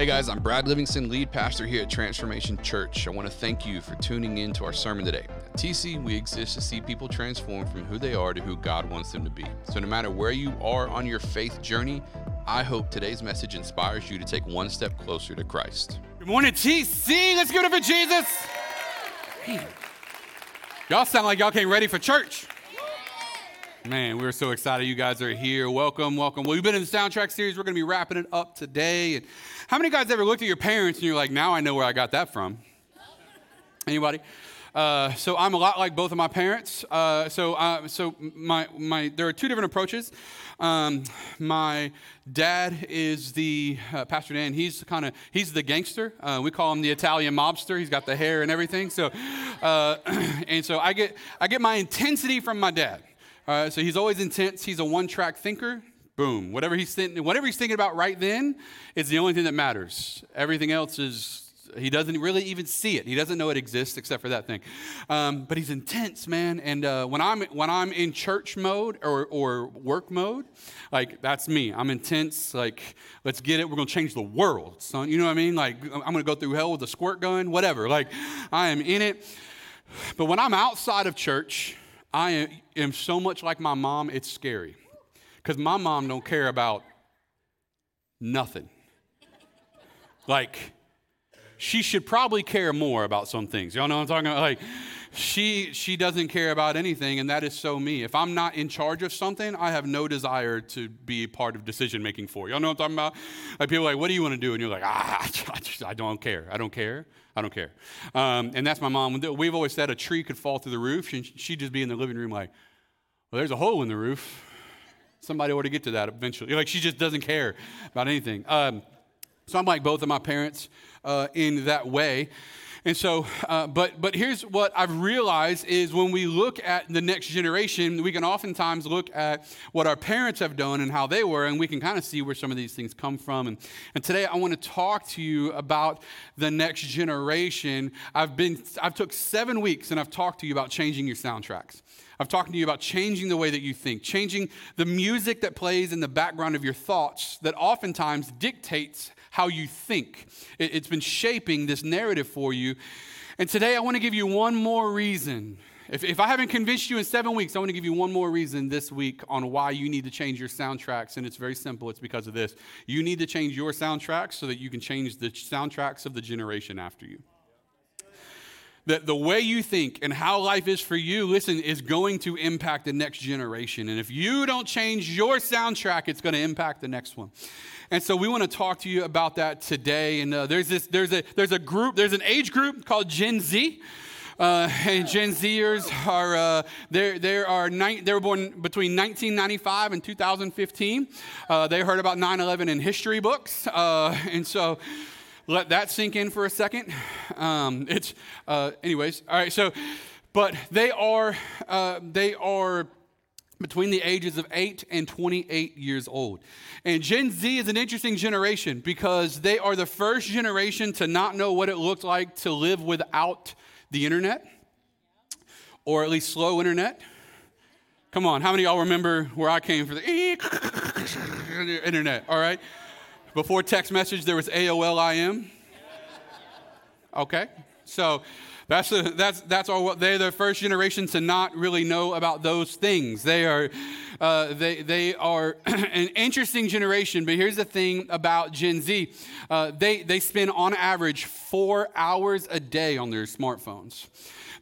Hey guys, I'm Brad Livingston, lead pastor here at Transformation Church. I want to thank you for tuning in to our sermon today. At TC, we exist to see people transform from who they are to who God wants them to be. So, no matter where you are on your faith journey, I hope today's message inspires you to take one step closer to Christ. Good morning, TC. Let's give it up for Jesus. Y'all sound like y'all came ready for church. Man, we're so excited you guys are here. Welcome, welcome. Well, we've been in the soundtrack series. We're going to be wrapping it up today. And how many guys ever looked at your parents and you're like, now I know where I got that from? Anybody? Uh, so I'm a lot like both of my parents. Uh, so, uh, so my, my, there are two different approaches. Um, my dad is the uh, Pastor Dan. He's kind of he's the gangster. Uh, we call him the Italian mobster. He's got the hair and everything. So, uh, and so I get I get my intensity from my dad. So he's always intense. He's a one-track thinker. Boom. Whatever he's thinking, whatever he's thinking about right then is the only thing that matters. Everything else is he doesn't really even see it. He doesn't know it exists except for that thing. Um, but he's intense, man. And uh, when I'm when I'm in church mode or or work mode, like that's me. I'm intense. Like let's get it. We're gonna change the world, son. You know what I mean? Like I'm gonna go through hell with a squirt gun, whatever. Like I am in it. But when I'm outside of church I am so much like my mom, it's scary. Because my mom don't care about nothing. Like, she should probably care more about some things. Y'all know what I'm talking about? Like, she she doesn't care about anything, and that is so me. If I'm not in charge of something, I have no desire to be part of decision making for. Y'all know what I'm talking about? Like people like, what do you want to do? And you're like, ah, I, just, I don't care. I don't care. I don't care. Um, and that's my mom. We've always said a tree could fall through the roof, and she'd just be in the living room like, well, there's a hole in the roof. Somebody ought to get to that eventually. Like she just doesn't care about anything. Um, so I'm like both of my parents uh, in that way. And so, uh, but but here's what I've realized is when we look at the next generation, we can oftentimes look at what our parents have done and how they were, and we can kind of see where some of these things come from. And, and today I want to talk to you about the next generation. I've been I've took seven weeks and I've talked to you about changing your soundtracks. I've talked to you about changing the way that you think, changing the music that plays in the background of your thoughts that oftentimes dictates how you think. It's been shaping this narrative for you. And today I want to give you one more reason. If, if I haven't convinced you in seven weeks, I want to give you one more reason this week on why you need to change your soundtracks. And it's very simple it's because of this. You need to change your soundtracks so that you can change the soundtracks of the generation after you that the way you think and how life is for you, listen, is going to impact the next generation. And if you don't change your soundtrack, it's going to impact the next one. And so we want to talk to you about that today. And uh, there's this, there's a, there's a group, there's an age group called Gen Z. Uh, and Gen Zers are uh, there. There are ni- they were born between 1995 and 2015. Uh, they heard about 9/11 in history books, uh, and so let that sink in for a second. Um, it's, uh, anyways, all right. So, but they are, uh, they are between the ages of 8 and 28 years old. And Gen Z is an interesting generation because they are the first generation to not know what it looked like to live without the internet, or at least slow internet. Come on, how many y'all remember where I came from the internet? All right. Before text message, there was AOL IM. Okay, so that's that's that's all. They're the first generation to not really know about those things. They are uh, they they are an interesting generation. But here's the thing about Gen Z: uh, they they spend on average four hours a day on their smartphones.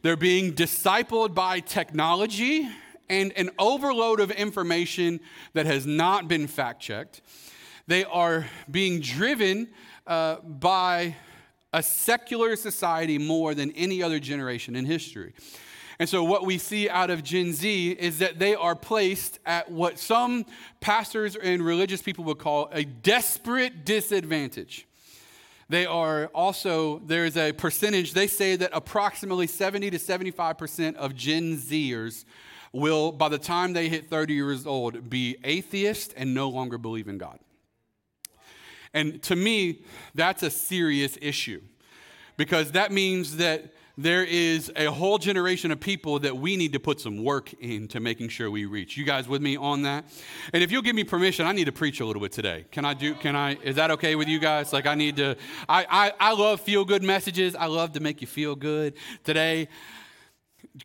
They're being discipled by technology and an overload of information that has not been fact checked. They are being driven uh, by a secular society more than any other generation in history. And so, what we see out of Gen Z is that they are placed at what some pastors and religious people would call a desperate disadvantage. They are also, there's a percentage, they say that approximately 70 to 75% of Gen Zers will, by the time they hit 30 years old, be atheist and no longer believe in God. And to me, that's a serious issue because that means that there is a whole generation of people that we need to put some work into making sure we reach. You guys with me on that? And if you'll give me permission, I need to preach a little bit today. Can I do, can I, is that okay with you guys? Like I need to, I, I, I love feel good messages. I love to make you feel good. Today,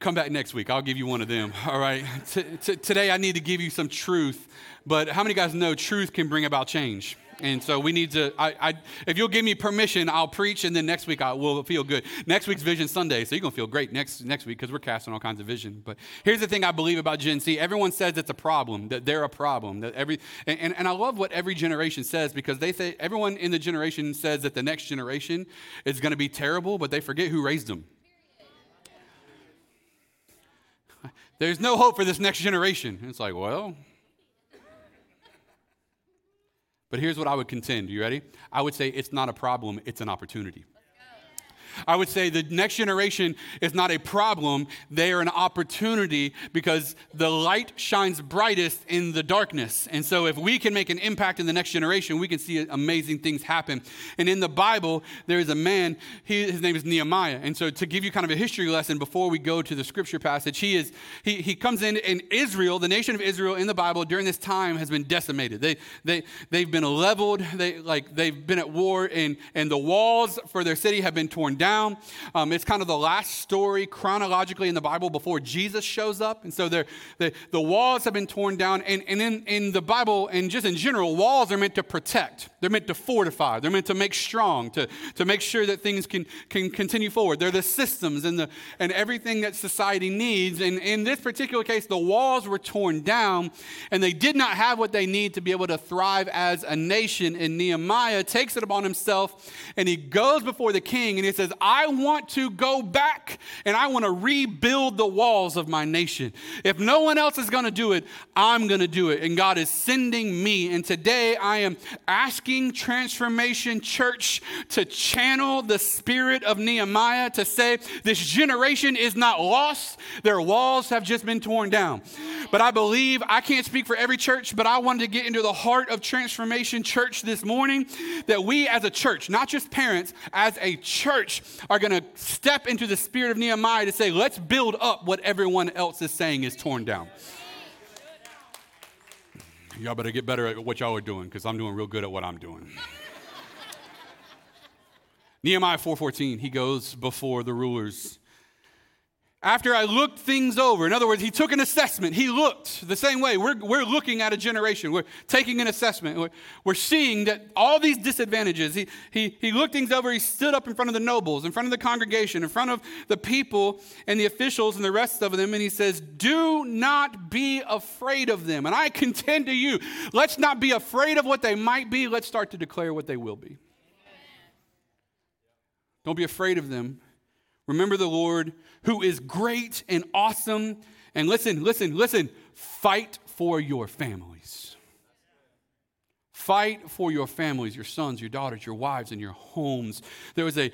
come back next week. I'll give you one of them. All right. T- t- today, I need to give you some truth. But how many guys know truth can bring about change? And so we need to, I, I, if you'll give me permission, I'll preach, and then next week I will feel good. Next week's Vision Sunday, so you're going to feel great next, next week because we're casting all kinds of vision. But here's the thing I believe about Gen Z everyone says it's a problem, that they're a problem. That every, and, and, and I love what every generation says because they say, everyone in the generation says that the next generation is going to be terrible, but they forget who raised them. There's no hope for this next generation. it's like, well, But here's what I would contend. You ready? I would say it's not a problem, it's an opportunity. I would say the next generation is not a problem, they are an opportunity because the light shines brightest in the darkness. And so, if we can make an impact in the next generation, we can see amazing things happen. And in the Bible, there is a man, he, his name is Nehemiah. And so, to give you kind of a history lesson before we go to the scripture passage, he, is, he, he comes in, and Israel, the nation of Israel in the Bible during this time has been decimated. They, they, they've been leveled, they, like, they've been at war, and, and the walls for their city have been torn down down. Um, it's kind of the last story chronologically in the Bible before Jesus shows up. And so the, the walls have been torn down. And, and in, in the Bible, and just in general, walls are meant to protect, they're meant to fortify, they're meant to make strong, to, to make sure that things can, can continue forward. They're the systems and, the, and everything that society needs. And in this particular case, the walls were torn down, and they did not have what they need to be able to thrive as a nation. And Nehemiah takes it upon himself, and he goes before the king, and he says, I want to go back and I want to rebuild the walls of my nation. If no one else is going to do it, I'm going to do it. And God is sending me. And today I am asking Transformation Church to channel the spirit of Nehemiah to say, This generation is not lost, their walls have just been torn down. But I believe, I can't speak for every church, but I wanted to get into the heart of Transformation Church this morning that we as a church, not just parents, as a church, are going to step into the spirit of Nehemiah to say, let's build up what everyone else is saying is torn down. Y'all better get better at what y'all are doing because I'm doing real good at what I'm doing. Nehemiah 4:14, he goes before the rulers after I looked things over. In other words, he took an assessment. He looked the same way. We're, we're looking at a generation. We're taking an assessment. We're, we're seeing that all these disadvantages. He, he, he looked things over. He stood up in front of the nobles, in front of the congregation, in front of the people and the officials and the rest of them, and he says, Do not be afraid of them. And I contend to you, let's not be afraid of what they might be. Let's start to declare what they will be. Don't be afraid of them. Remember the Lord who is great and awesome. And listen, listen, listen, fight for your families. Fight for your families, your sons, your daughters, your wives, and your homes. There was a,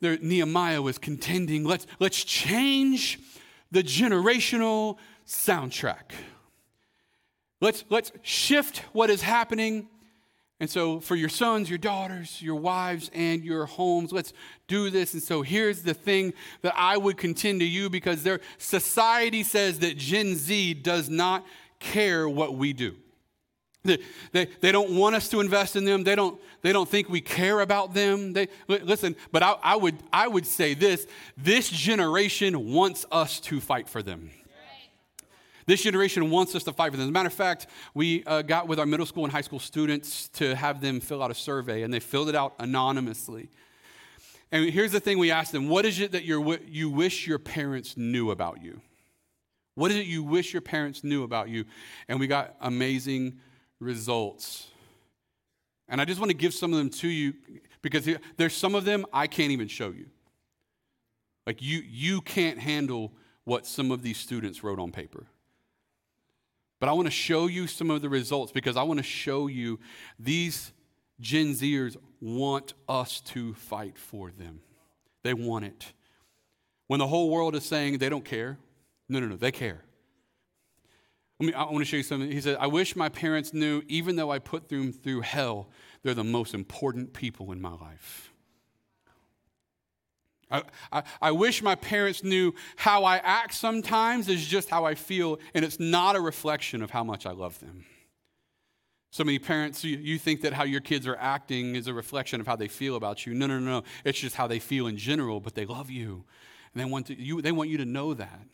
there, Nehemiah was contending, let's, let's change the generational soundtrack. Let's, let's shift what is happening and so, for your sons, your daughters, your wives, and your homes, let's do this. And so, here's the thing that I would contend to you because their society says that Gen Z does not care what we do. They, they, they don't want us to invest in them. They don't, they don't think we care about them. They, listen, but I, I, would, I would say this this generation wants us to fight for them. This generation wants us to fight for them. As a matter of fact, we uh, got with our middle school and high school students to have them fill out a survey, and they filled it out anonymously. And here's the thing we asked them What is it that you you wish your parents knew about you? What is it you wish your parents knew about you? And we got amazing results. And I just want to give some of them to you because there's some of them I can't even show you. Like you, you can't handle what some of these students wrote on paper. But I want to show you some of the results because I want to show you these Gen Zers want us to fight for them. They want it. When the whole world is saying they don't care, no, no, no, they care. Let me, I want to show you something. He said, I wish my parents knew, even though I put them through hell, they're the most important people in my life. I, I, wish my parents knew how I act sometimes is just how I feel, and it's not a reflection of how much I love them. So many parents, you, you think that how your kids are acting is a reflection of how they feel about you. No, no, no, no. It's just how they feel in general, but they love you. And they want, to, you, they want you to know that.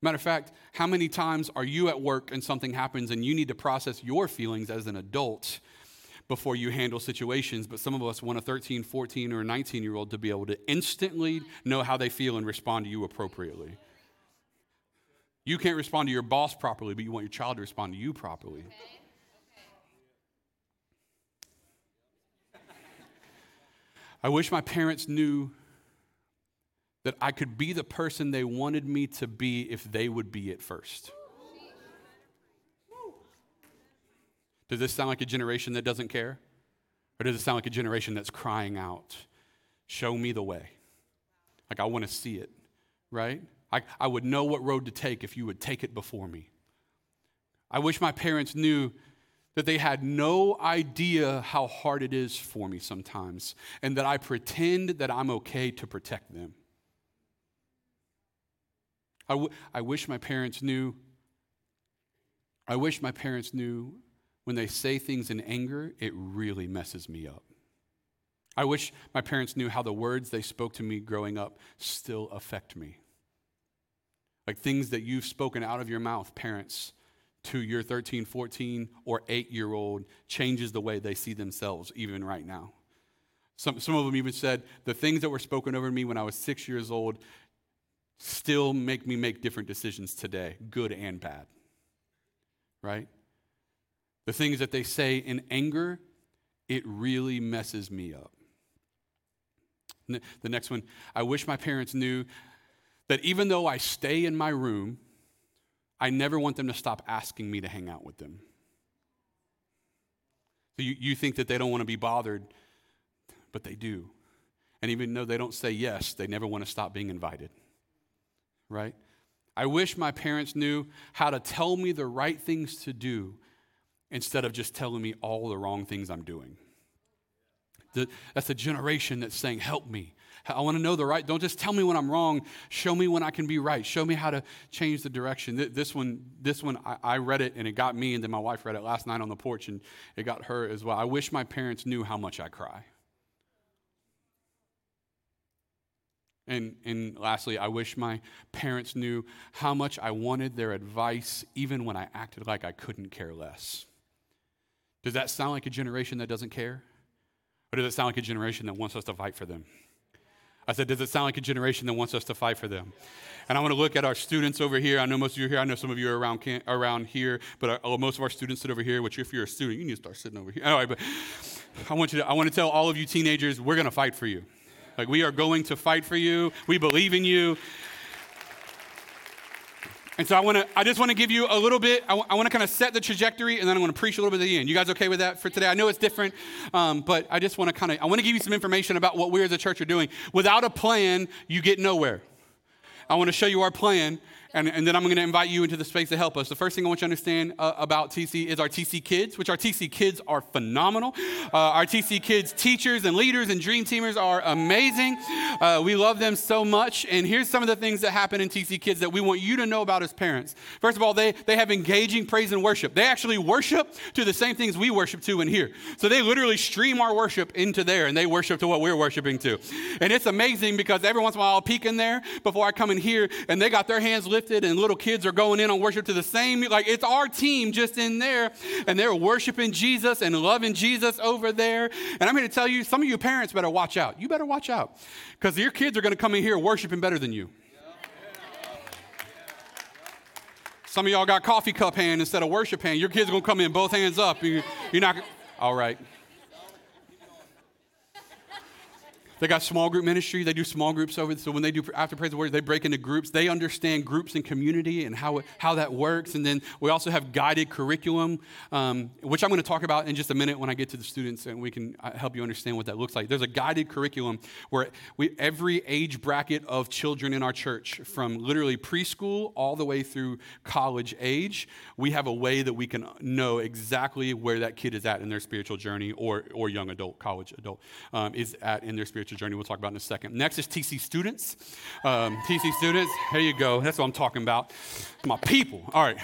Matter of fact, how many times are you at work and something happens and you need to process your feelings as an adult before you handle situations? But some of us want a 13, 14, or 19 year old to be able to instantly know how they feel and respond to you appropriately. You can't respond to your boss properly, but you want your child to respond to you properly. Okay. I wish my parents knew that I could be the person they wanted me to be if they would be it first. Does this sound like a generation that doesn't care? Or does it sound like a generation that's crying out, Show me the way? Like, I want to see it, right? I, I would know what road to take if you would take it before me. I wish my parents knew that they had no idea how hard it is for me sometimes, and that I pretend that I'm okay to protect them. I, w- I wish my parents knew. I wish my parents knew when they say things in anger, it really messes me up. I wish my parents knew how the words they spoke to me growing up still affect me. Like things that you've spoken out of your mouth, parents, to your 13, 14, or 8 year old changes the way they see themselves, even right now. Some, some of them even said, The things that were spoken over me when I was six years old still make me make different decisions today, good and bad. Right? The things that they say in anger, it really messes me up. The next one, I wish my parents knew that even though I stay in my room, I never want them to stop asking me to hang out with them. So you, you think that they don't want to be bothered, but they do. And even though they don't say yes, they never want to stop being invited. Right? I wish my parents knew how to tell me the right things to do instead of just telling me all the wrong things I'm doing. That's a generation that's saying, Help me. I want to know the right. Don't just tell me when I'm wrong. Show me when I can be right. Show me how to change the direction. This one, this one, I, read it and it got me, and then my wife read it last night on the porch and it got her as well. I wish my parents knew how much I cry. And, and lastly, I wish my parents knew how much I wanted their advice, even when I acted like I couldn't care less. Does that sound like a generation that doesn't care? Or does it sound like a generation that wants us to fight for them? I said, does it sound like a generation that wants us to fight for them? And I want to look at our students over here. I know most of you are here. I know some of you are around, around here, but our, uh, most of our students sit over here, which if you're a student, you need to start sitting over here. All right, but I want, you to, I want to tell all of you teenagers, we're going to fight for you. Like, we are going to fight for you. We believe in you. And so I want to, I just want to give you a little bit, I, w- I want to kind of set the trajectory and then I'm going to preach a little bit at the end. You guys okay with that for today? I know it's different, um, but I just want to kind of, I want to give you some information about what we as a church are doing. Without a plan, you get nowhere. I want to show you our plan and, and then I'm going to invite you into the space to help us. The first thing I want you to understand uh, about TC is our TC Kids, which our TC Kids are phenomenal. Uh, our TC Kids teachers and leaders and dream teamers are amazing. Uh, we love them so much. And here's some of the things that happen in TC Kids that we want you to know about as parents. First of all, they, they have engaging praise and worship. They actually worship to the same things we worship to in here. So they literally stream our worship into there and they worship to what we're worshiping to. And it's amazing because every once in a while I'll peek in there before I come in here and they got their hands lifted lifted and little kids are going in on worship to the same like it's our team just in there and they're worshiping jesus and loving jesus over there. And i'm here to tell you some of you parents better watch out. You better watch out because your kids are going to come in here worshiping better than you. Some of y'all got coffee cup hand instead of worship hand. Your kids are going to come in both hands up you're not all right They got small group ministry. They do small groups over. So when they do after praise the they break into groups. They understand groups and community and how, how that works. And then we also have guided curriculum, um, which I'm going to talk about in just a minute when I get to the students and we can uh, help you understand what that looks like. There's a guided curriculum where we, every age bracket of children in our church, from literally preschool all the way through college age, we have a way that we can know exactly where that kid is at in their spiritual journey or, or young adult, college adult, um, is at in their spiritual spiritual journey we'll talk about in a second. Next is TC students. Um, TC students, there you go. That's what I'm talking about. My people. All right.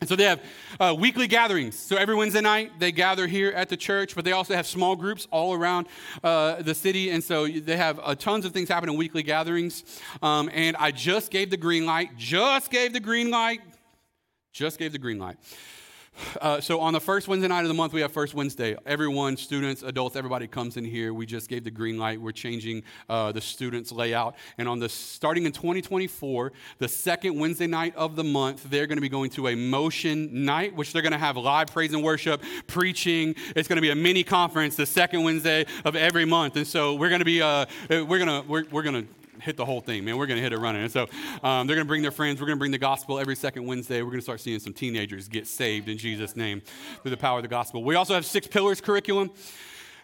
And so they have uh, weekly gatherings. So every Wednesday night, they gather here at the church, but they also have small groups all around uh, the city. And so they have uh, tons of things happen in weekly gatherings. Um, and I just gave the green light, just gave the green light, just gave the green light uh, so on the first Wednesday night of the month, we have First Wednesday. Everyone, students, adults, everybody comes in here. We just gave the green light. We're changing uh, the students' layout. And on the starting in 2024, the second Wednesday night of the month, they're going to be going to a motion night, which they're going to have live praise and worship, preaching. It's going to be a mini conference the second Wednesday of every month. And so we're going to be uh, we're going to we're, we're going to hit the whole thing, man. We're going to hit it running. And so um, they're going to bring their friends. We're going to bring the gospel every second Wednesday. We're going to start seeing some teenagers get saved in Jesus' name through the power of the gospel. We also have six pillars curriculum.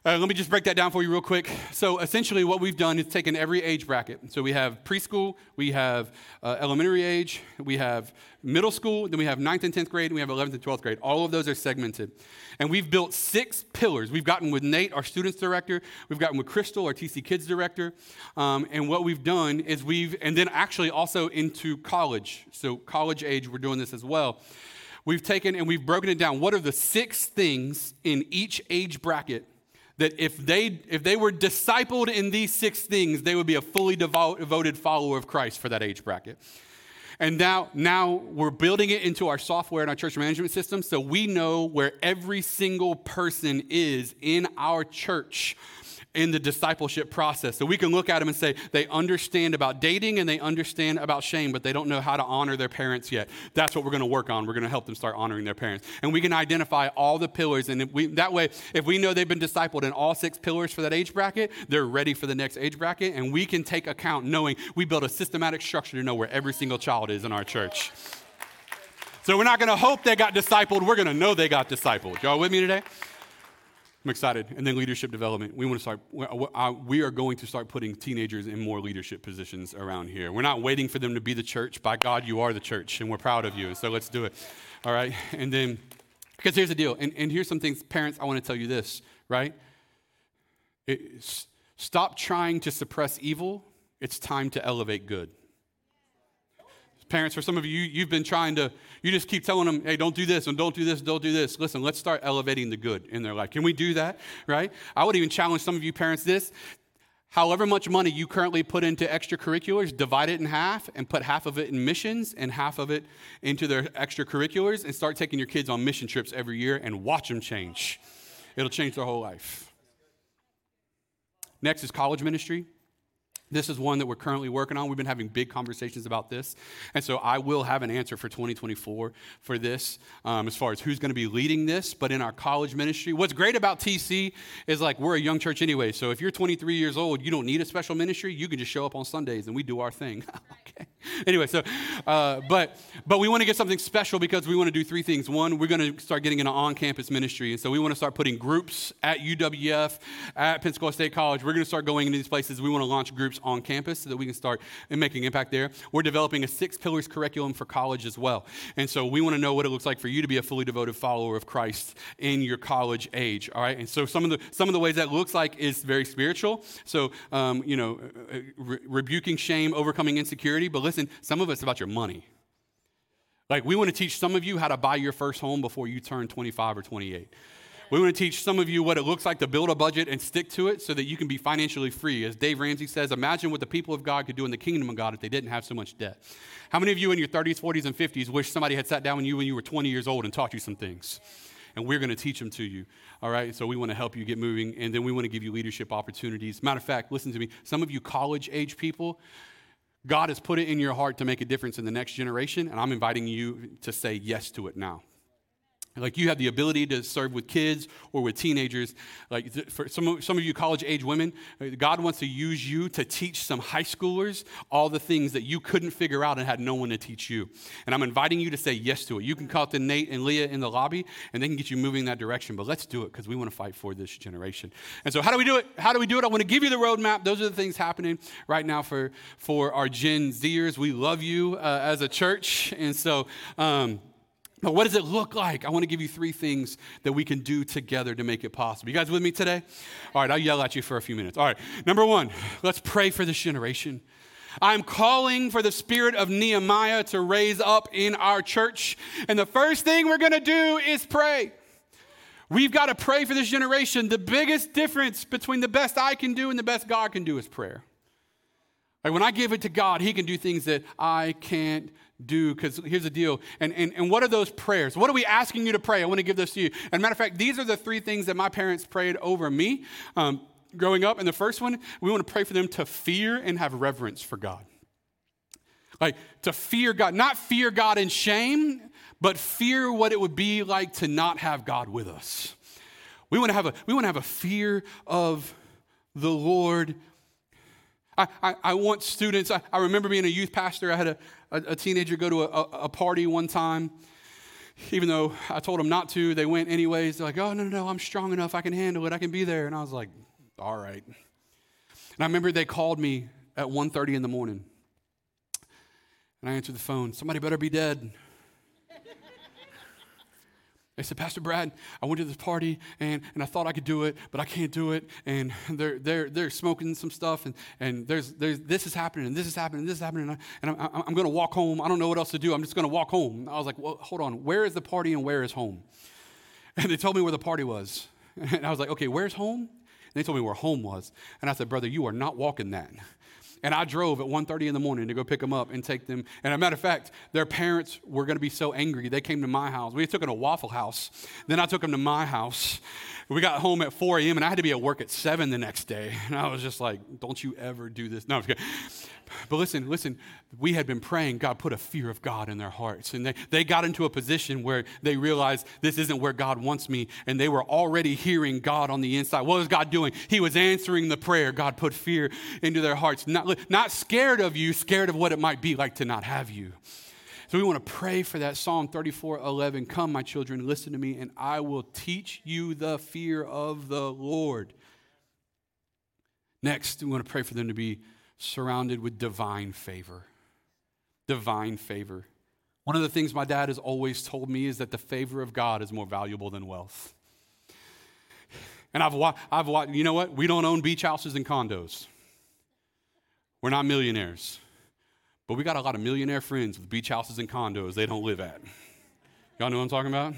Uh, let me just break that down for you real quick. So, essentially, what we've done is taken every age bracket. So, we have preschool, we have uh, elementary age, we have middle school, then we have 9th and 10th grade, and we have 11th and 12th grade. All of those are segmented. And we've built six pillars. We've gotten with Nate, our students director, we've gotten with Crystal, our TC Kids director. Um, and what we've done is we've, and then actually also into college. So, college age, we're doing this as well. We've taken and we've broken it down. What are the six things in each age bracket? That if they if they were discipled in these six things, they would be a fully devoted follower of Christ for that age bracket. And now, now we're building it into our software and our church management system so we know where every single person is in our church in the discipleship process. So we can look at them and say they understand about dating and they understand about shame, but they don't know how to honor their parents yet. That's what we're going to work on. We're going to help them start honoring their parents. And we can identify all the pillars. And we, that way, if we know they've been discipled in all six pillars for that age bracket, they're ready for the next age bracket. And we can take account knowing we build a systematic structure to know where every single child is in our church. So we're not going to hope they got discipled. We're going to know they got discipled. Y'all with me today? I'm excited. And then leadership development. We want to start, uh, we are going to start putting teenagers in more leadership positions around here. We're not waiting for them to be the church. By God, you are the church, and we're proud of you. So let's do it. All right? And then, because here's the deal. And, and here's some things, parents, I want to tell you this, right? It, stop trying to suppress evil. It's time to elevate good. Parents, for some of you, you've been trying to, you just keep telling them, hey, don't do this and don't do this, don't do this. Listen, let's start elevating the good in their life. Can we do that? Right? I would even challenge some of you parents this. However much money you currently put into extracurriculars, divide it in half and put half of it in missions and half of it into their extracurriculars and start taking your kids on mission trips every year and watch them change. It'll change their whole life. Next is college ministry. This is one that we're currently working on. We've been having big conversations about this. And so I will have an answer for 2024 for this um, as far as who's going to be leading this. But in our college ministry, what's great about TC is like we're a young church anyway. So if you're 23 years old, you don't need a special ministry. You can just show up on Sundays and we do our thing. okay. Anyway, so, uh, but, but we want to get something special because we want to do three things. One, we're going to start getting an on campus ministry. And so we want to start putting groups at UWF, at Pensacola State College. We're going to start going into these places. We want to launch groups on campus so that we can start making impact there. We're developing a six pillars curriculum for college as well. And so we want to know what it looks like for you to be a fully devoted follower of Christ in your college age. All right. And so some of the some of the ways that looks like is very spiritual. So um, you know, uh, re- rebuking shame, overcoming insecurity. But listen, some of it's about your money. Like we want to teach some of you how to buy your first home before you turn 25 or 28. We want to teach some of you what it looks like to build a budget and stick to it so that you can be financially free. As Dave Ramsey says, imagine what the people of God could do in the kingdom of God if they didn't have so much debt. How many of you in your 30s, 40s, and 50s wish somebody had sat down with you when you were 20 years old and taught you some things? And we're going to teach them to you. All right. So we want to help you get moving, and then we want to give you leadership opportunities. Matter of fact, listen to me. Some of you college age people, God has put it in your heart to make a difference in the next generation, and I'm inviting you to say yes to it now. Like you have the ability to serve with kids or with teenagers. Like for some, some of you college age women, God wants to use you to teach some high schoolers all the things that you couldn't figure out and had no one to teach you. And I'm inviting you to say yes to it. You can call to Nate and Leah in the lobby and they can get you moving in that direction. But let's do it because we want to fight for this generation. And so how do we do it? How do we do it? I want to give you the roadmap. Those are the things happening right now for, for our Gen Zers. We love you uh, as a church. And so, um, But what does it look like? I want to give you three things that we can do together to make it possible. You guys with me today? All right, I'll yell at you for a few minutes. All right, number one, let's pray for this generation. I'm calling for the spirit of Nehemiah to raise up in our church. And the first thing we're going to do is pray. We've got to pray for this generation. The biggest difference between the best I can do and the best God can do is prayer. Like when I give it to God, He can do things that I can't do. Because here's the deal. And, and, and what are those prayers? What are we asking you to pray? I want to give this to you. And matter of fact, these are the three things that my parents prayed over me um, growing up. And the first one, we want to pray for them to fear and have reverence for God. Like to fear God, not fear God in shame, but fear what it would be like to not have God with us. We want to have a, we want to have a fear of the Lord. I, I, want students, I, I, remember being a youth pastor. I had a, a, a teenager go to a, a, party one time. Even though I told them not to, they went anyways. They're like, oh, no, no, no, I'm strong enough. I can handle it. I can be there. And I was like, all right. And I remember they called me at 1.30 in the morning. And I answered the phone. Somebody better be dead. They said, Pastor Brad, I went to this party and, and I thought I could do it, but I can't do it. And they're, they're, they're smoking some stuff, and, and there's, there's, this is happening, and this is happening, and this is happening. And, I, and I'm, I'm going to walk home. I don't know what else to do. I'm just going to walk home. I was like, well, hold on. Where is the party and where is home? And they told me where the party was. And I was like, okay, where's home? And they told me where home was. And I said, brother, you are not walking that. And I drove at 1.30 in the morning to go pick them up and take them. And a matter of fact, their parents were going to be so angry. They came to my house. We took them to Waffle House. Then I took them to my house. We got home at 4 a.m. and I had to be at work at 7 the next day. And I was just like, don't you ever do this. No, but listen, listen, we had been praying, God put a fear of God in their hearts. And they, they got into a position where they realized this isn't where God wants me. And they were already hearing God on the inside. What was God doing? He was answering the prayer. God put fear into their hearts. Not, not scared of you, scared of what it might be like to not have you. So we want to pray for that. Psalm 34 11. Come, my children, listen to me, and I will teach you the fear of the Lord. Next, we want to pray for them to be surrounded with divine favor. Divine favor. One of the things my dad has always told me is that the favor of God is more valuable than wealth. And I've watched, I've you know what? We don't own beach houses and condos. We're not millionaires. But we got a lot of millionaire friends with beach houses and condos they don't live at. Y'all know what I'm talking about?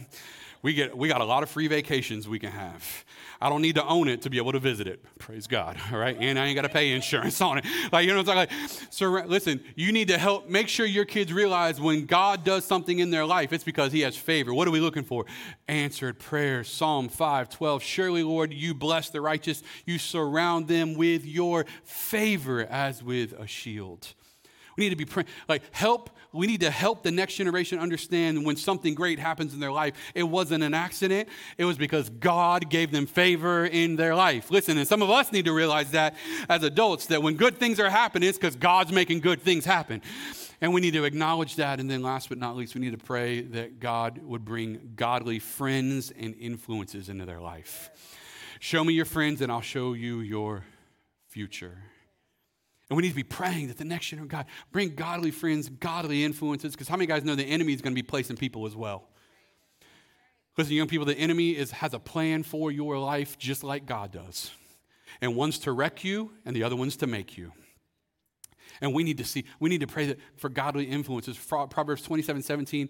We get we got a lot of free vacations we can have. I don't need to own it to be able to visit it. Praise God. All right. And I ain't got to pay insurance on it. Like, you know what I'm talking like? So listen, you need to help make sure your kids realize when God does something in their life, it's because he has favor. What are we looking for? Answered prayer. Psalm 5, 12. Surely, Lord, you bless the righteous. You surround them with your favor as with a shield. We need to be praying, like help. We need to help the next generation understand when something great happens in their life, it wasn't an accident. It was because God gave them favor in their life. Listen, and some of us need to realize that as adults, that when good things are happening, it's because God's making good things happen. And we need to acknowledge that. And then, last but not least, we need to pray that God would bring godly friends and influences into their life. Show me your friends, and I'll show you your future. And we need to be praying that the next generation, God, bring godly friends, godly influences, because how many guys know the enemy is going to be placing people as well? Listen, young people, the enemy is, has a plan for your life just like God does. And one's to wreck you, and the other one's to make you. And we need to see, we need to pray that for godly influences. Proverbs 27 17,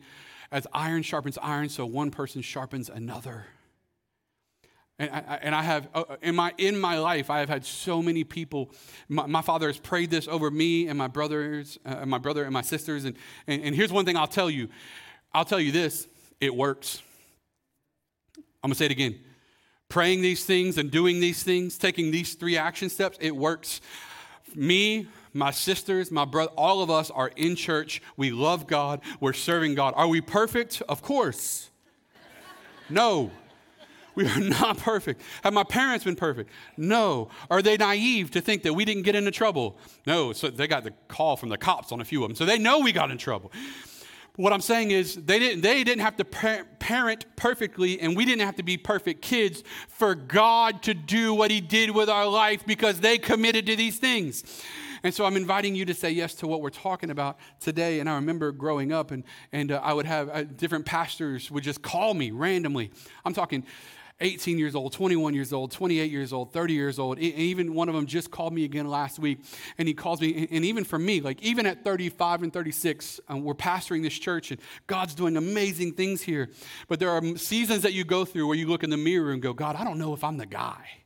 as iron sharpens iron, so one person sharpens another. And I, and I have, uh, in my, in my life, I have had so many people. My, my father has prayed this over me and my brothers, uh, my brother and my sisters. And, and, and here's one thing I'll tell you I'll tell you this it works. I'm going to say it again. Praying these things and doing these things, taking these three action steps, it works. Me, my sisters, my brother, all of us are in church. We love God. We're serving God. Are we perfect? Of course. No. We are not perfect. Have my parents been perfect? No. Are they naive to think that we didn't get into trouble? No. So they got the call from the cops on a few of them. So they know we got in trouble. What I'm saying is they didn't, they didn't have to parent perfectly, and we didn't have to be perfect kids for God to do what He did with our life because they committed to these things. And so I'm inviting you to say yes to what we're talking about today. And I remember growing up, and, and uh, I would have uh, different pastors would just call me randomly. I'm talking 18 years old, 21 years old, 28 years old, 30 years old. And Even one of them just called me again last week. And he calls me, and even for me, like even at 35 and 36, um, we're pastoring this church and God's doing amazing things here. But there are seasons that you go through where you look in the mirror and go, God, I don't know if I'm the guy.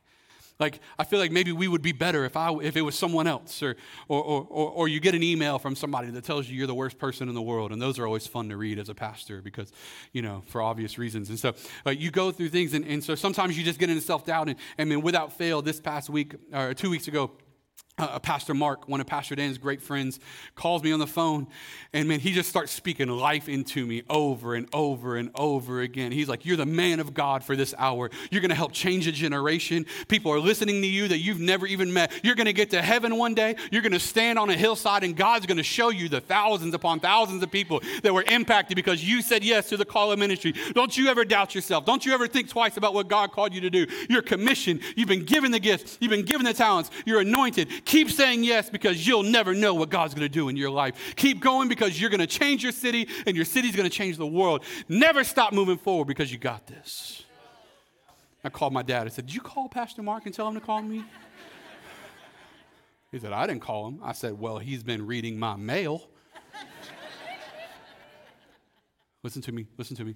Like, I feel like maybe we would be better if, I, if it was someone else, or, or, or, or you get an email from somebody that tells you you're the worst person in the world. And those are always fun to read as a pastor because, you know, for obvious reasons. And so uh, you go through things, and, and so sometimes you just get into self doubt. And, and then without fail, this past week, or two weeks ago, uh, Pastor Mark, one of Pastor Dan's great friends, calls me on the phone, and man, he just starts speaking life into me over and over and over again. He's like, You're the man of God for this hour. You're going to help change a generation. People are listening to you that you've never even met. You're going to get to heaven one day. You're going to stand on a hillside, and God's going to show you the thousands upon thousands of people that were impacted because you said yes to the call of ministry. Don't you ever doubt yourself. Don't you ever think twice about what God called you to do. You're commissioned. You've been given the gifts, you've been given the talents, you're anointed. Keep saying yes because you'll never know what God's going to do in your life. Keep going because you're going to change your city and your city's going to change the world. Never stop moving forward because you got this. I called my dad. I said, Did you call Pastor Mark and tell him to call me? He said, I didn't call him. I said, Well, he's been reading my mail. listen to me, listen to me.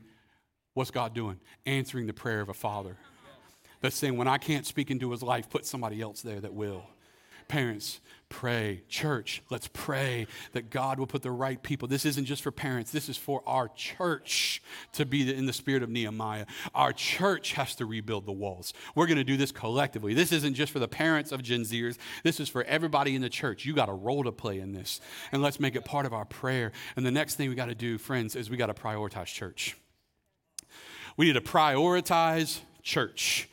What's God doing? Answering the prayer of a father that's saying, When I can't speak into his life, put somebody else there that will. Parents, pray. Church, let's pray that God will put the right people. This isn't just for parents, this is for our church to be in the spirit of Nehemiah. Our church has to rebuild the walls. We're going to do this collectively. This isn't just for the parents of Gen Zers, this is for everybody in the church. You got a role to play in this. And let's make it part of our prayer. And the next thing we got to do, friends, is we got to prioritize church. We need to prioritize church.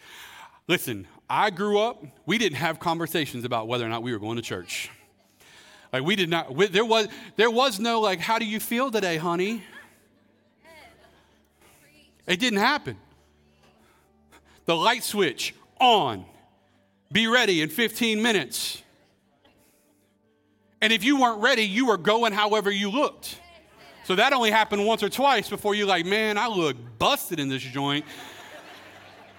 Listen, I grew up, we didn't have conversations about whether or not we were going to church. Like we did not, we, there was there was no like, how do you feel today, honey? It didn't happen. The light switch on. Be ready in 15 minutes. And if you weren't ready, you were going however you looked. So that only happened once or twice before you're like, man, I look busted in this joint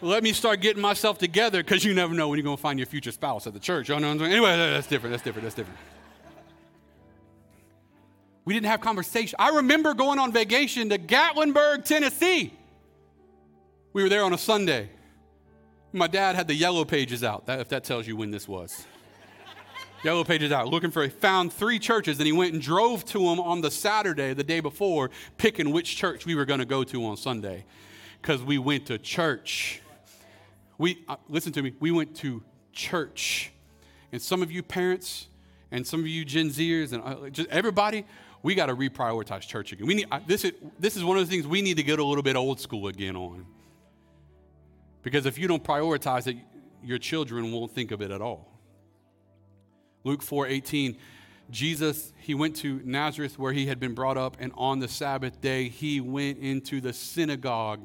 let me start getting myself together because you never know when you're going to find your future spouse at the church. You know Anyway, that's different. That's different. That's different. We didn't have conversation. I remember going on vacation to Gatlinburg, Tennessee. We were there on a Sunday. My dad had the yellow pages out, that, if that tells you when this was. yellow pages out, looking for, found three churches, and he went and drove to them on the Saturday, the day before, picking which church we were going to go to on Sunday because we went to church. We, uh, listen to me, we went to church. And some of you parents and some of you Gen Zers and uh, just everybody, we got to reprioritize church again. We need, this, is, this is one of the things we need to get a little bit old school again on. Because if you don't prioritize it, your children won't think of it at all. Luke 4 18, Jesus, he went to Nazareth where he had been brought up, and on the Sabbath day, he went into the synagogue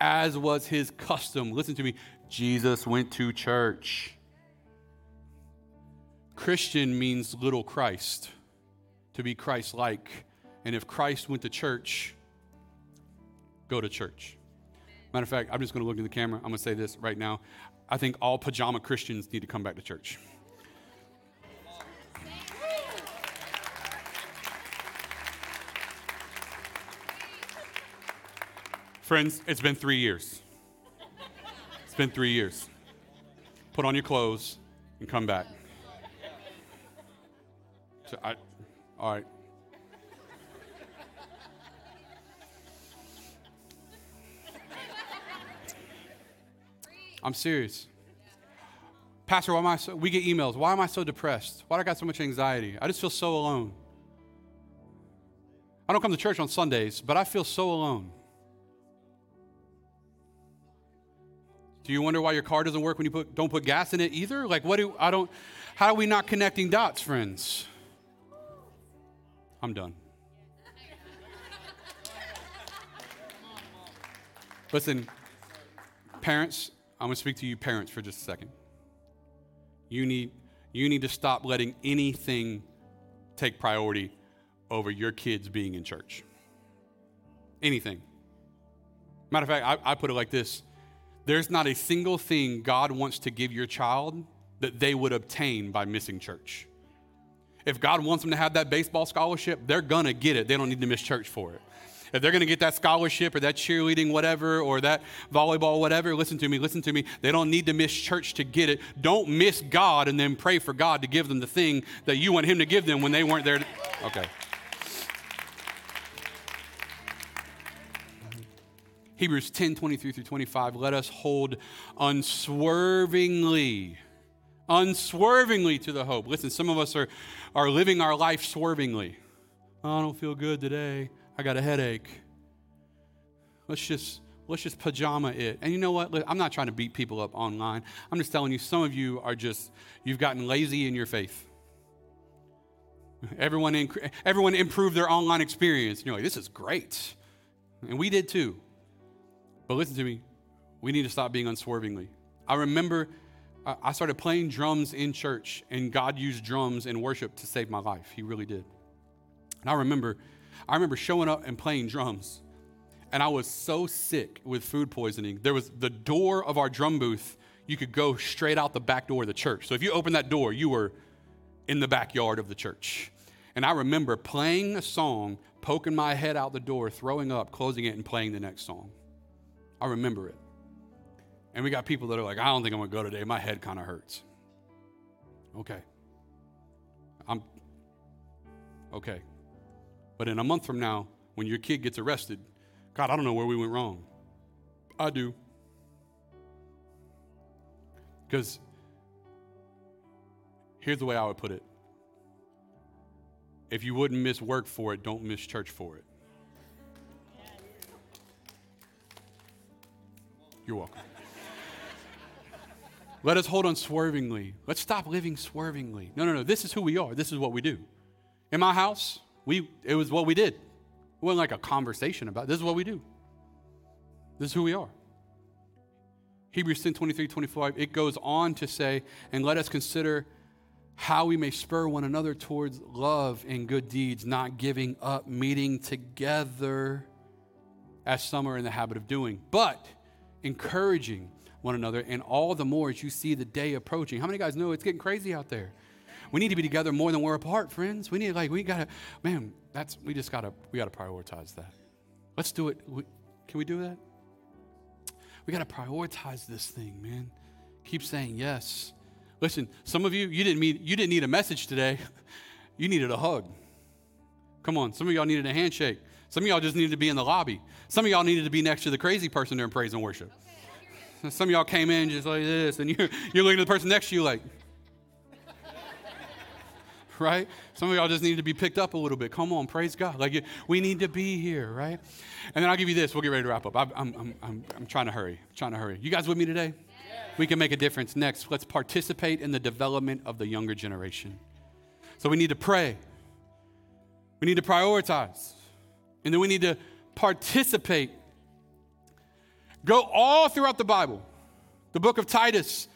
as was his custom. Listen to me. Jesus went to church. Christian means little Christ, to be Christ like. And if Christ went to church, go to church. Matter of fact, I'm just going to look in the camera. I'm going to say this right now. I think all pajama Christians need to come back to church. Friends, it's been three years. Been three years. Put on your clothes and come back. So I, all right. I'm serious. Pastor, why am I so, we get emails. Why am I so depressed? Why do I got so much anxiety? I just feel so alone. I don't come to church on Sundays, but I feel so alone. Do you wonder why your car doesn't work when you put, don't put gas in it either? Like, what do I don't, how are we not connecting dots, friends? I'm done. Listen, parents, I'm going to speak to you, parents, for just a second. You need, you need to stop letting anything take priority over your kids being in church. Anything. Matter of fact, I, I put it like this there's not a single thing God wants to give your child that they would obtain by missing church. If God wants them to have that baseball scholarship, they're gonna get it. They don't need to miss church for it. If they're gonna get that scholarship or that cheerleading, whatever, or that volleyball, whatever, listen to me, listen to me. They don't need to miss church to get it. Don't miss God and then pray for God to give them the thing that you want Him to give them when they weren't there. To... Okay. Hebrews 10 23 through 25. Let us hold unswervingly, unswervingly to the hope. Listen, some of us are, are living our life swervingly. Oh, I don't feel good today. I got a headache. Let's just let's just pajama it. And you know what? I'm not trying to beat people up online. I'm just telling you, some of you are just, you've gotten lazy in your faith. Everyone, inc- everyone improved their online experience. And you're like, this is great. And we did too. But listen to me, we need to stop being unswervingly. I remember I started playing drums in church, and God used drums in worship to save my life. He really did. And I remember, I remember showing up and playing drums, and I was so sick with food poisoning. There was the door of our drum booth. You could go straight out the back door of the church. So if you opened that door, you were in the backyard of the church. And I remember playing a song, poking my head out the door, throwing up, closing it, and playing the next song. I remember it. And we got people that are like, I don't think I'm going to go today. My head kind of hurts. Okay. I'm okay. But in a month from now, when your kid gets arrested, God, I don't know where we went wrong. I do. Because here's the way I would put it if you wouldn't miss work for it, don't miss church for it. You're welcome. Let us hold unswervingly. Let's stop living swervingly. No, no, no. This is who we are. This is what we do. In my house, we it was what we did. It wasn't like a conversation about it. this is what we do. This is who we are. Hebrews 10 23, 25, it goes on to say, and let us consider how we may spur one another towards love and good deeds, not giving up meeting together as some are in the habit of doing, but encouraging one another, and all the more as you see the day approaching. How many guys know it's getting crazy out there? We need to be together more than we're apart, friends. We need like we gotta, man. That's we just gotta we gotta prioritize that. Let's do it. We, can we do that? We gotta prioritize this thing, man. Keep saying yes. Listen, some of you you didn't mean you didn't need a message today. You needed a hug. Come on, some of y'all needed a handshake. Some of y'all just needed to be in the lobby. Some of y'all needed to be next to the crazy person during praise and worship. Some of y'all came in just like this, and you're, you're looking at the person next to you like, right? Some of y'all just need to be picked up a little bit. Come on, praise God. Like, we need to be here, right? And then I'll give you this. We'll get ready to wrap up. I'm, I'm, I'm, I'm trying to hurry. I'm trying to hurry. You guys with me today? We can make a difference. Next, let's participate in the development of the younger generation. So we need to pray. We need to prioritize. And then we need to participate. Go all throughout the Bible. The book of Titus.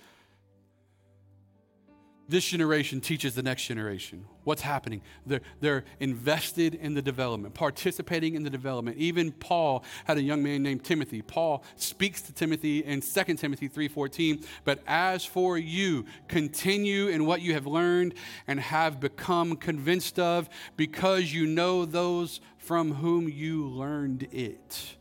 This generation teaches the next generation what's happening. They're, they're invested in the development, participating in the development. Even Paul had a young man named Timothy. Paul speaks to Timothy in 2 Timothy 3:14, "But as for you, continue in what you have learned and have become convinced of, because you know those from whom you learned it.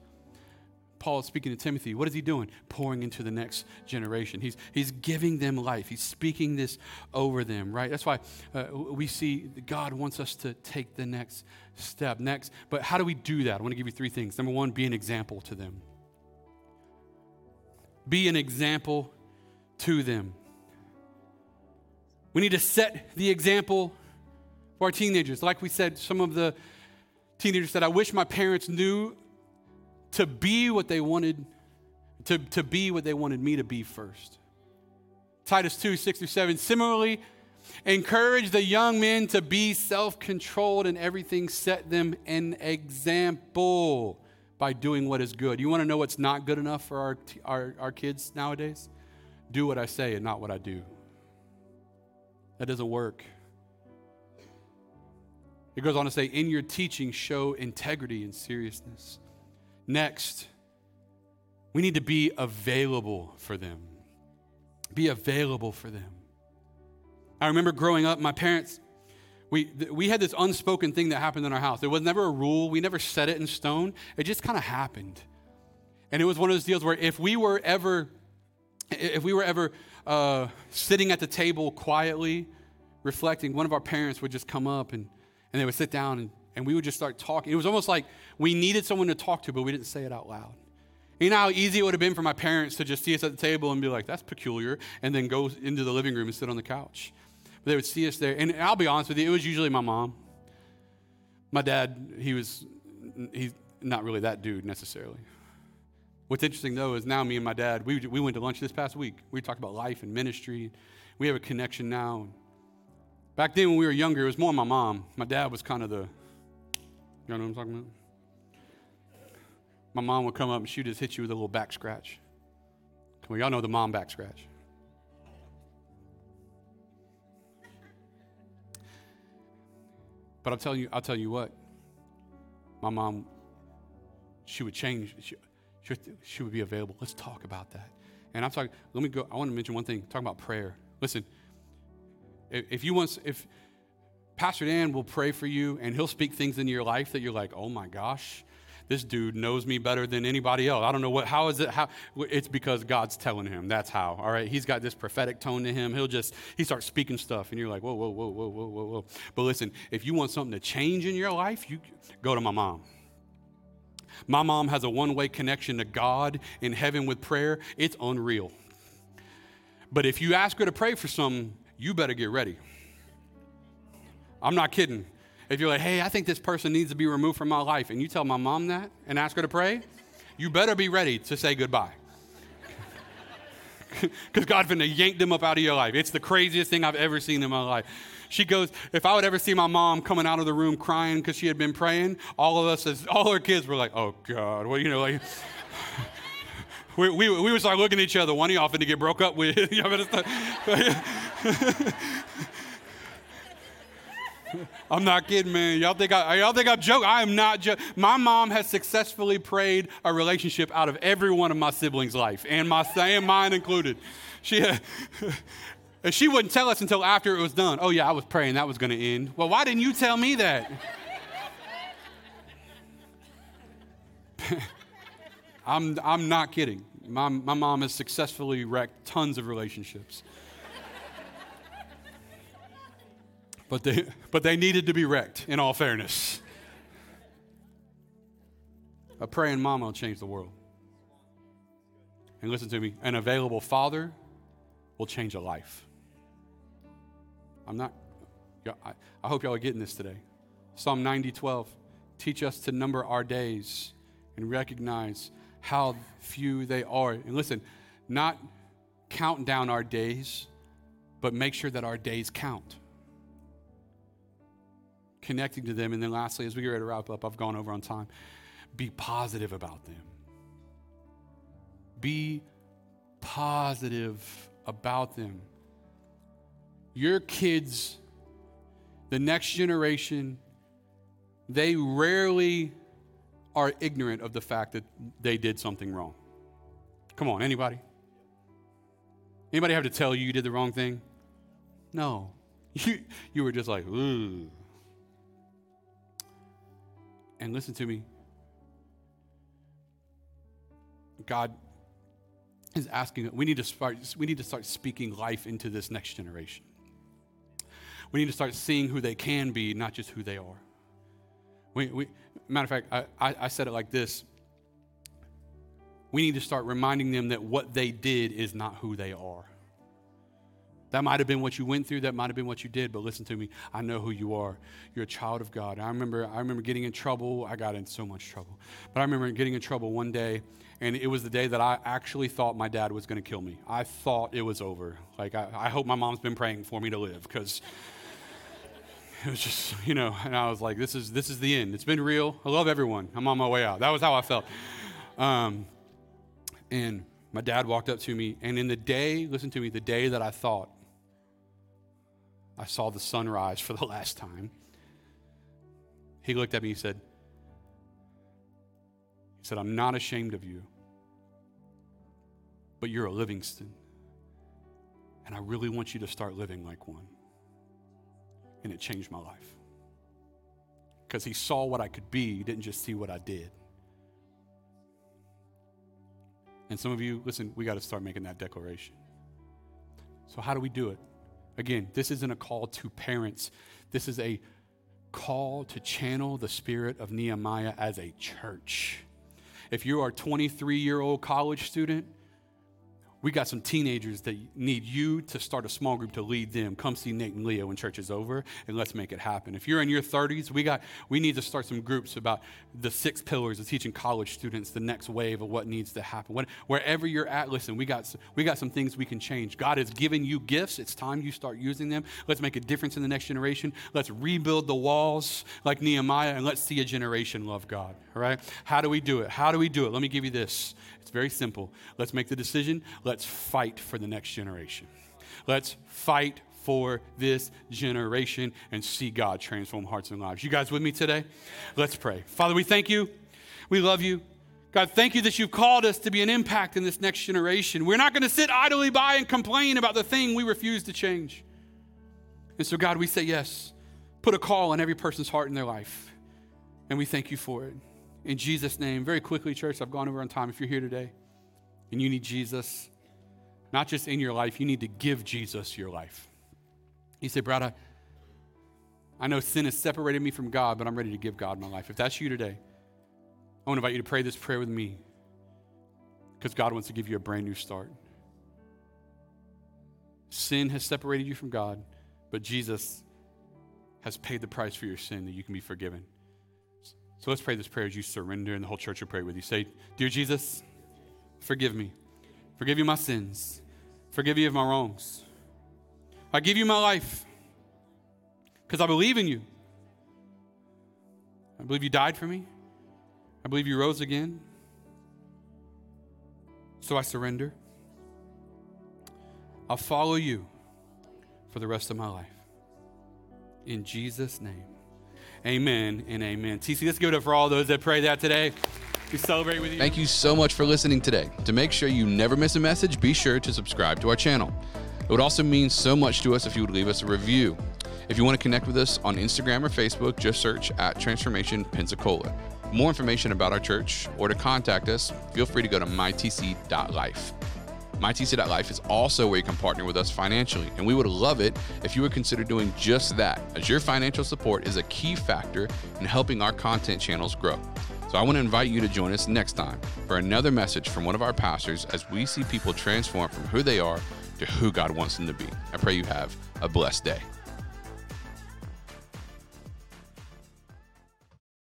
Paul is speaking to Timothy. What is he doing? Pouring into the next generation. He's, he's giving them life. He's speaking this over them, right? That's why uh, we see God wants us to take the next step. Next, but how do we do that? I want to give you three things. Number one, be an example to them. Be an example to them. We need to set the example for our teenagers. Like we said, some of the teenagers said, I wish my parents knew to be what they wanted, to, to be what they wanted me to be first. Titus 2, 6 through 7. Similarly, encourage the young men to be self controlled in everything, set them an example by doing what is good. You want to know what's not good enough for our, our, our kids nowadays? Do what I say and not what I do. That doesn't work. It goes on to say, in your teaching, show integrity and seriousness. Next, we need to be available for them. Be available for them. I remember growing up, my parents, we, we had this unspoken thing that happened in our house. There was never a rule, we never set it in stone. It just kind of happened. And it was one of those deals where if we were ever, if we were ever uh, sitting at the table quietly, reflecting, one of our parents would just come up and, and they would sit down and, and we would just start talking. It was almost like we needed someone to talk to, but we didn't say it out loud. You know how easy it would have been for my parents to just see us at the table and be like, that's peculiar, and then go into the living room and sit on the couch. But they would see us there. And I'll be honest with you, it was usually my mom. My dad, he was, he's not really that dude necessarily. What's interesting though is now me and my dad, we, we went to lunch this past week. We talked about life and ministry. We have a connection now. Back then when we were younger, it was more my mom. My dad was kind of the, you know what I'm talking about? My mom would come up and she'd just hit you with a little back scratch. On, y'all know the mom back scratch. But I'll tell you, I'll tell you what. My mom, she would change. She, she, she would be available. Let's talk about that. And I'm talking. Let me go. I want to mention one thing. Talk about prayer. Listen. If, if you want, if Pastor Dan will pray for you, and he'll speak things into your life that you're like, oh my gosh, this dude knows me better than anybody else. I don't know what, how is it, how, it's because God's telling him. That's how, all right? He's got this prophetic tone to him. He'll just, he starts speaking stuff, and you're like, whoa, whoa, whoa, whoa, whoa, whoa, whoa. But listen, if you want something to change in your life, you go to my mom. My mom has a one way connection to God in heaven with prayer. It's unreal. But if you ask her to pray for something, you better get ready. I'm not kidding. If you're like, hey, I think this person needs to be removed from my life, and you tell my mom that and ask her to pray, you better be ready to say goodbye. Because God's going to yank them up out of your life. It's the craziest thing I've ever seen in my life. She goes, if I would ever see my mom coming out of the room crying because she had been praying, all of us, as all her kids were like, oh God, well, you know, like, we, we, we would start looking at each other. One of y'all finna get broke up with. I'm not kidding, man. Y'all think I, y'all think I'm joking? I am not joking. My mom has successfully prayed a relationship out of every one of my siblings' life, and my and mine included. She, and she wouldn't tell us until after it was done. Oh yeah, I was praying that was going to end. Well, why didn't you tell me that? I'm I'm not kidding. My, my mom has successfully wrecked tons of relationships. But they, but they needed to be wrecked, in all fairness. A praying mama will change the world. And listen to me an available father will change a life. I'm not, I, I hope y'all are getting this today. Psalm 90 12. Teach us to number our days and recognize how few they are. And listen, not count down our days, but make sure that our days count connecting to them. And then lastly, as we get ready to wrap up, I've gone over on time. Be positive about them. Be positive about them. Your kids, the next generation, they rarely are ignorant of the fact that they did something wrong. Come on, anybody? Anybody have to tell you you did the wrong thing? No. You, you were just like, ooh. And listen to me. God is asking, we need to start, we need to start speaking life into this next generation. We need to start seeing who they can be, not just who they are. We, we, matter of fact, I, I, I said it like this. We need to start reminding them that what they did is not who they are. That might have been what you went through. That might have been what you did. But listen to me. I know who you are. You're a child of God. I remember. I remember getting in trouble. I got in so much trouble. But I remember getting in trouble one day, and it was the day that I actually thought my dad was going to kill me. I thought it was over. Like I, I hope my mom's been praying for me to live because it was just, you know, and I was like, this is, this is the end. It's been real. I love everyone. I'm on my way out. That was how I felt. Um, and my dad walked up to me, and in the day, listen to me, the day that I thought I saw the sunrise for the last time, he looked at me he said, he said, I'm not ashamed of you, but you're a Livingston. And I really want you to start living like one. And it changed my life. Because he saw what I could be, he didn't just see what I did. And some of you, listen, we got to start making that declaration. So, how do we do it? Again, this isn't a call to parents, this is a call to channel the spirit of Nehemiah as a church. If you are a 23 year old college student, we got some teenagers that need you to start a small group to lead them. Come see Nate and Leo when church is over, and let's make it happen. If you're in your 30s, we got we need to start some groups about the six pillars of teaching college students the next wave of what needs to happen. When, wherever you're at, listen, we got we got some things we can change. God has given you gifts. It's time you start using them. Let's make a difference in the next generation. Let's rebuild the walls like Nehemiah, and let's see a generation love God. All right? How do we do it? How do we do it? Let me give you this. It's very simple. Let's make the decision. Let's fight for the next generation. Let's fight for this generation and see God transform hearts and lives. You guys with me today? Let's pray. Father, we thank you. We love you. God, thank you that you've called us to be an impact in this next generation. We're not going to sit idly by and complain about the thing we refuse to change. And so, God, we say yes. Put a call on every person's heart in their life. And we thank you for it. In Jesus' name, very quickly, church, I've gone over on time. If you're here today and you need Jesus, not just in your life, you need to give Jesus your life. You say, Brad, I, I know sin has separated me from God, but I'm ready to give God my life. If that's you today, I want to invite you to pray this prayer with me because God wants to give you a brand new start. Sin has separated you from God, but Jesus has paid the price for your sin that you can be forgiven. So let's pray this prayer as you surrender, and the whole church will pray with you. Say, Dear Jesus, forgive me. Forgive you my sins. Forgive you of my wrongs. I give you my life because I believe in you. I believe you died for me. I believe you rose again. So I surrender. I'll follow you for the rest of my life. In Jesus' name. Amen and amen. TC, let's give it up for all those that pray that today. We celebrate with you. Thank you so much for listening today. To make sure you never miss a message, be sure to subscribe to our channel. It would also mean so much to us if you would leave us a review. If you want to connect with us on Instagram or Facebook, just search at Transformation Pensacola. More information about our church or to contact us, feel free to go to mytc.life. MyTC.life is also where you can partner with us financially, and we would love it if you would consider doing just that, as your financial support is a key factor in helping our content channels grow. So I want to invite you to join us next time for another message from one of our pastors as we see people transform from who they are to who God wants them to be. I pray you have a blessed day.